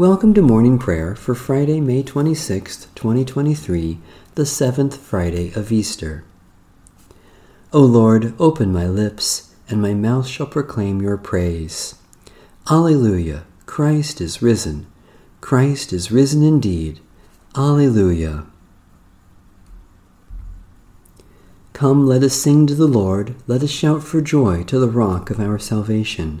Welcome to morning prayer for Friday, May 26th, 2023, the seventh Friday of Easter. O Lord, open my lips, and my mouth shall proclaim your praise. Alleluia! Christ is risen. Christ is risen indeed. Alleluia! Come, let us sing to the Lord, let us shout for joy to the rock of our salvation.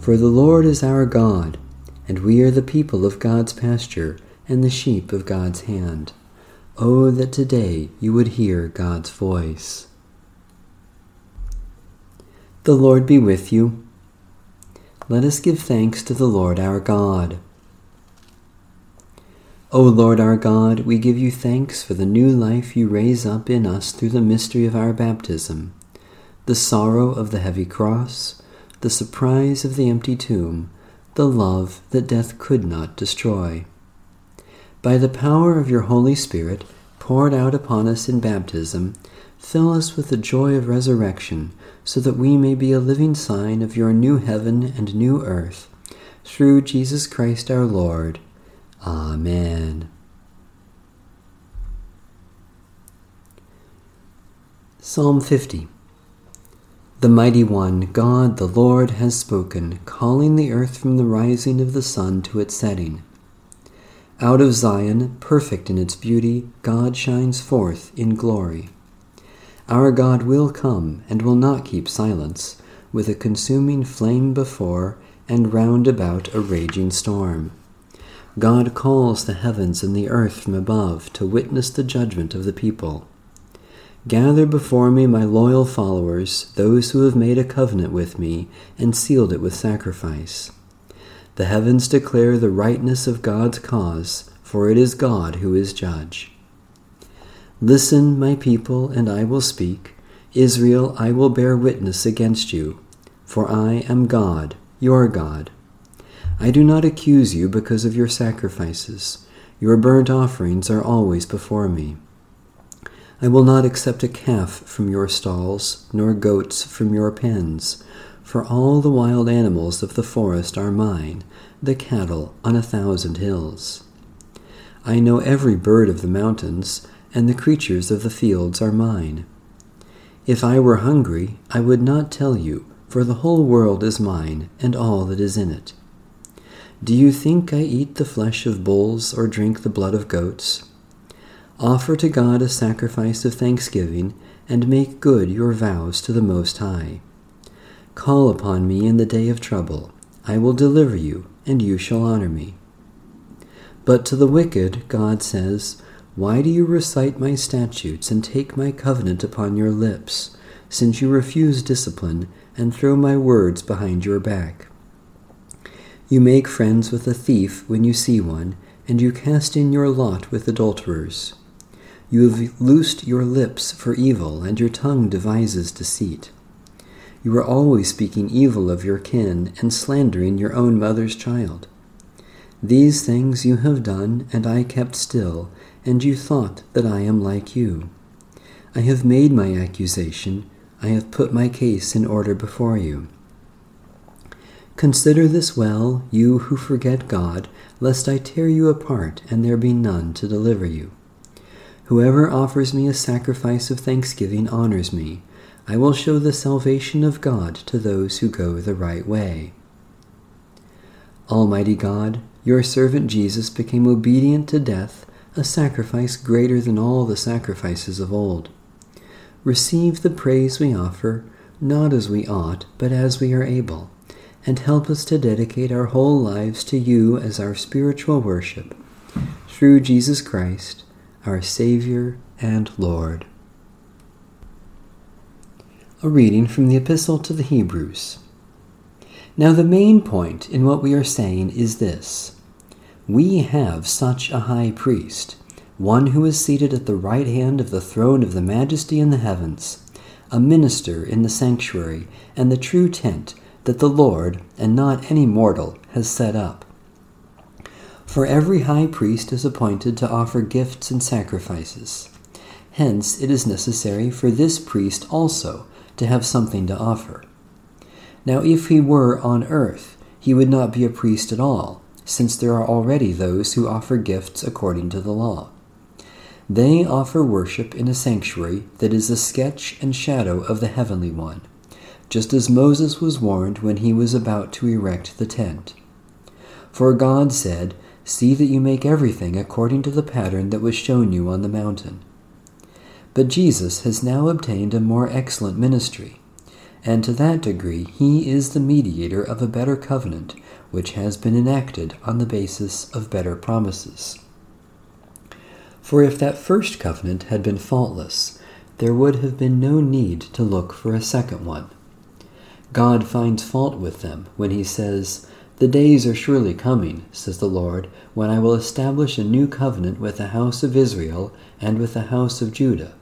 For the Lord is our God, and we are the people of God's pasture and the sheep of God's hand. Oh, that today you would hear God's voice. The Lord be with you. Let us give thanks to the Lord our God. O Lord our God, we give you thanks for the new life you raise up in us through the mystery of our baptism, the sorrow of the heavy cross, the surprise of the empty tomb, the love that death could not destroy. By the power of your Holy Spirit, poured out upon us in baptism, fill us with the joy of resurrection, so that we may be a living sign of your new heaven and new earth. Through Jesus Christ our Lord. Amen. Psalm 50 the Mighty One, God the Lord, has spoken, calling the earth from the rising of the sun to its setting. Out of Zion, perfect in its beauty, God shines forth in glory. Our God will come and will not keep silence, with a consuming flame before and round about a raging storm. God calls the heavens and the earth from above to witness the judgment of the people. Gather before me my loyal followers, those who have made a covenant with me and sealed it with sacrifice. The heavens declare the rightness of God's cause, for it is God who is judge. Listen, my people, and I will speak. Israel, I will bear witness against you, for I am God, your God. I do not accuse you because of your sacrifices. Your burnt offerings are always before me. I will not accept a calf from your stalls, nor goats from your pens, for all the wild animals of the forest are mine, the cattle on a thousand hills. I know every bird of the mountains, and the creatures of the fields are mine. If I were hungry, I would not tell you, for the whole world is mine, and all that is in it. Do you think I eat the flesh of bulls or drink the blood of goats? Offer to God a sacrifice of thanksgiving, and make good your vows to the Most High. Call upon me in the day of trouble. I will deliver you, and you shall honor me. But to the wicked, God says, Why do you recite my statutes and take my covenant upon your lips, since you refuse discipline and throw my words behind your back? You make friends with a thief when you see one, and you cast in your lot with adulterers. You have loosed your lips for evil, and your tongue devises deceit. You are always speaking evil of your kin and slandering your own mother's child. These things you have done, and I kept still, and you thought that I am like you. I have made my accusation, I have put my case in order before you. Consider this well, you who forget God, lest I tear you apart and there be none to deliver you. Whoever offers me a sacrifice of thanksgiving honors me. I will show the salvation of God to those who go the right way. Almighty God, your servant Jesus became obedient to death, a sacrifice greater than all the sacrifices of old. Receive the praise we offer, not as we ought, but as we are able, and help us to dedicate our whole lives to you as our spiritual worship. Through Jesus Christ, our Savior and Lord. A reading from the Epistle to the Hebrews. Now, the main point in what we are saying is this We have such a high priest, one who is seated at the right hand of the throne of the majesty in the heavens, a minister in the sanctuary and the true tent that the Lord, and not any mortal, has set up. For every high priest is appointed to offer gifts and sacrifices. Hence, it is necessary for this priest also to have something to offer. Now, if he were on earth, he would not be a priest at all, since there are already those who offer gifts according to the law. They offer worship in a sanctuary that is a sketch and shadow of the heavenly one, just as Moses was warned when he was about to erect the tent. For God said, See that you make everything according to the pattern that was shown you on the mountain. But Jesus has now obtained a more excellent ministry, and to that degree he is the mediator of a better covenant, which has been enacted on the basis of better promises. For if that first covenant had been faultless, there would have been no need to look for a second one. God finds fault with them when he says, the days are surely coming, says the Lord, when I will establish a new covenant with the house of Israel and with the house of Judah,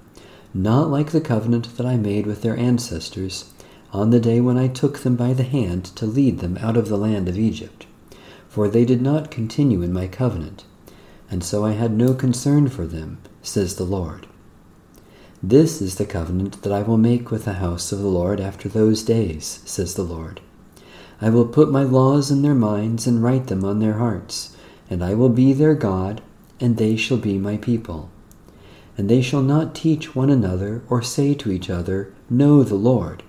not like the covenant that I made with their ancestors on the day when I took them by the hand to lead them out of the land of Egypt. For they did not continue in my covenant, and so I had no concern for them, says the Lord. This is the covenant that I will make with the house of the Lord after those days, says the Lord. I will put my laws in their minds and write them on their hearts, and I will be their God, and they shall be my people. And they shall not teach one another or say to each other, Know the Lord,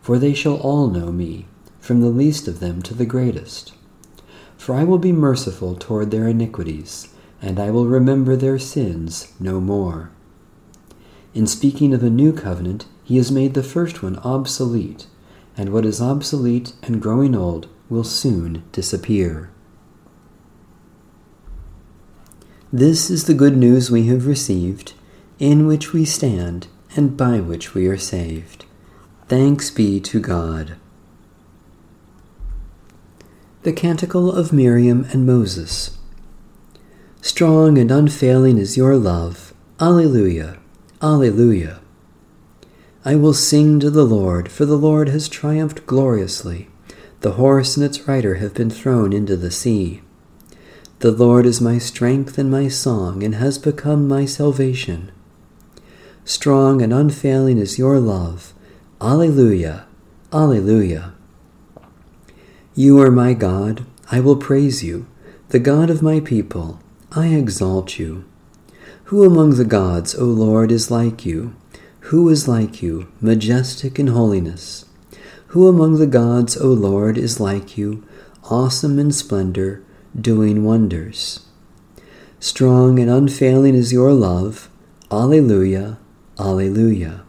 for they shall all know me, from the least of them to the greatest. For I will be merciful toward their iniquities, and I will remember their sins no more. In speaking of a new covenant, he has made the first one obsolete and what is obsolete and growing old will soon disappear. This is the good news we have received, in which we stand, and by which we are saved. Thanks be to God. The Canticle of Miriam and Moses. Strong and unfailing is your love. Alleluia. Alleluia. I will sing to the Lord, for the Lord has triumphed gloriously. The horse and its rider have been thrown into the sea. The Lord is my strength and my song, and has become my salvation. Strong and unfailing is your love. Alleluia! Alleluia! You are my God. I will praise you, the God of my people. I exalt you. Who among the gods, O Lord, is like you? Who is like you, majestic in holiness? Who among the gods, O Lord, is like you, awesome in splendor, doing wonders? Strong and unfailing is your love. Alleluia, Alleluia.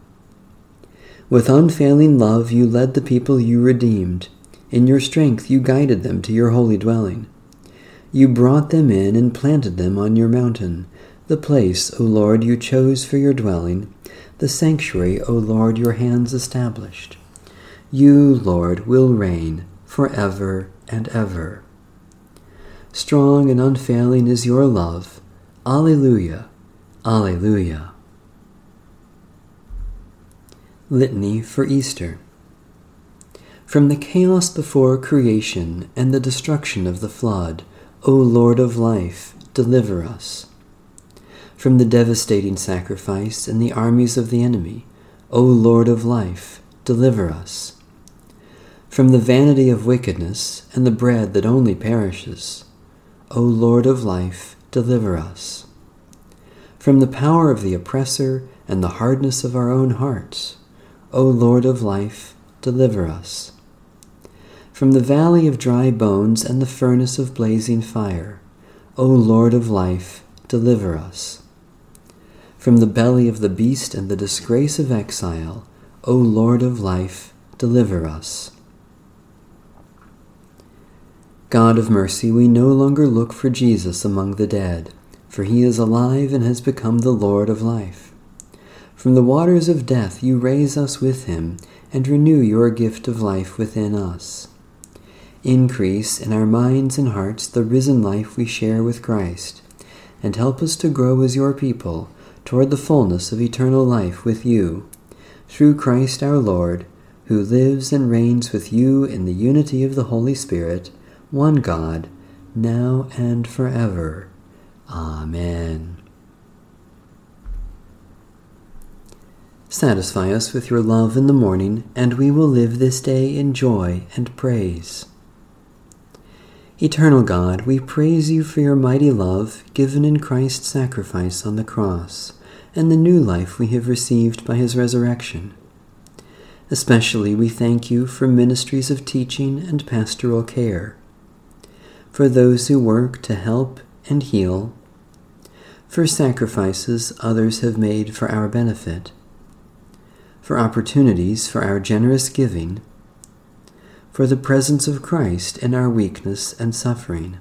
With unfailing love you led the people you redeemed. In your strength you guided them to your holy dwelling. You brought them in and planted them on your mountain, the place, O Lord, you chose for your dwelling the sanctuary, O Lord, your hands established. You, Lord, will reign for ever and ever. Strong and unfailing is your love. Alleluia, Alleluia. Litany for Easter. From the chaos before creation and the destruction of the flood, O Lord of life, deliver us from the devastating sacrifice and the armies of the enemy. O Lord of life, deliver us. From the vanity of wickedness and the bread that only perishes. O Lord of life, deliver us. From the power of the oppressor and the hardness of our own hearts. O Lord of life, deliver us. From the valley of dry bones and the furnace of blazing fire. O Lord of life, deliver us from the belly of the beast and the disgrace of exile, O Lord of life, deliver us. God of mercy, we no longer look for Jesus among the dead, for he is alive and has become the Lord of life. From the waters of death you raise us with him and renew your gift of life within us. Increase in our minds and hearts the risen life we share with Christ, and help us to grow as your people toward the fullness of eternal life with you, through Christ our Lord, who lives and reigns with you in the unity of the Holy Spirit, one God, now and forever. Amen. Satisfy us with your love in the morning, and we will live this day in joy and praise. Eternal God, we praise you for your mighty love given in Christ's sacrifice on the cross, and the new life we have received by his resurrection. Especially we thank you for ministries of teaching and pastoral care, for those who work to help and heal, for sacrifices others have made for our benefit. For opportunities for our generous giving, for the presence of Christ in our weakness and suffering.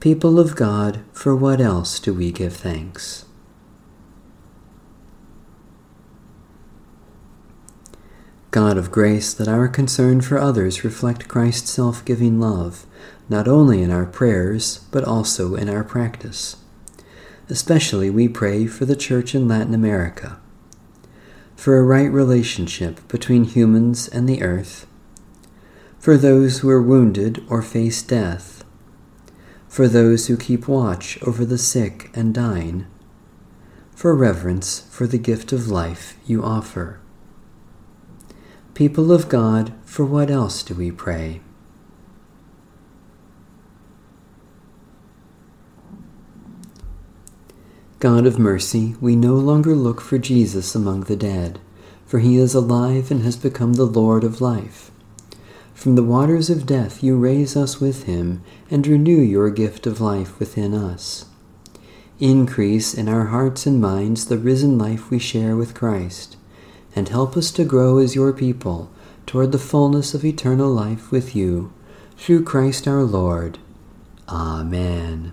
People of God, for what else do we give thanks? God of grace, let our concern for others reflect Christ's self giving love, not only in our prayers, but also in our practice. Especially we pray for the Church in Latin America for a right relationship between humans and the earth, for those who are wounded or face death, for those who keep watch over the sick and dying, for reverence for the gift of life you offer. People of God, for what else do we pray? God of mercy, we no longer look for Jesus among the dead, for he is alive and has become the Lord of life. From the waters of death you raise us with him and renew your gift of life within us. Increase in our hearts and minds the risen life we share with Christ, and help us to grow as your people toward the fullness of eternal life with you, through Christ our Lord. Amen.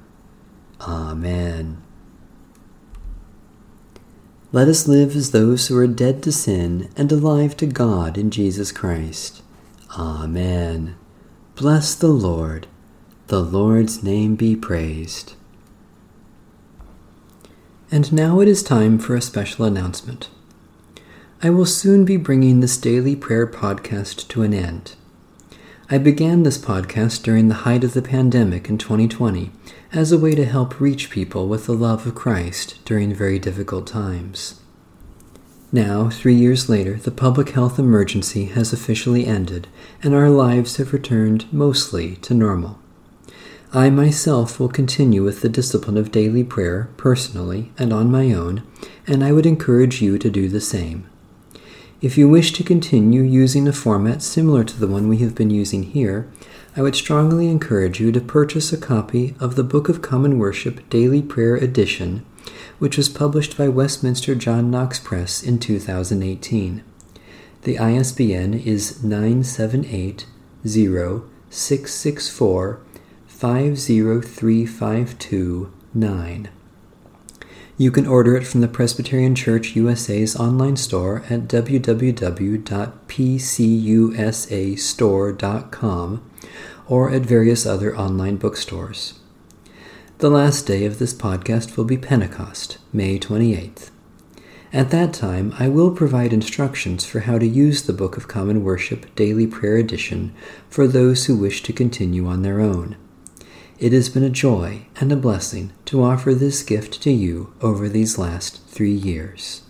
Amen. Let us live as those who are dead to sin and alive to God in Jesus Christ. Amen. Bless the Lord. The Lord's name be praised. And now it is time for a special announcement. I will soon be bringing this daily prayer podcast to an end. I began this podcast during the height of the pandemic in 2020 as a way to help reach people with the love of Christ during very difficult times. Now, three years later, the public health emergency has officially ended, and our lives have returned mostly to normal. I myself will continue with the discipline of daily prayer personally and on my own, and I would encourage you to do the same. If you wish to continue using a format similar to the one we have been using here, I would strongly encourage you to purchase a copy of the Book of Common Worship Daily Prayer Edition, which was published by Westminster John Knox Press in 2018. The ISBN is 978 664 50352 9. You can order it from the Presbyterian Church USA's online store at www.pcusastore.com or at various other online bookstores. The last day of this podcast will be Pentecost, May 28th. At that time, I will provide instructions for how to use the Book of Common Worship Daily Prayer Edition for those who wish to continue on their own. It has been a joy and a blessing to offer this gift to you over these last three years.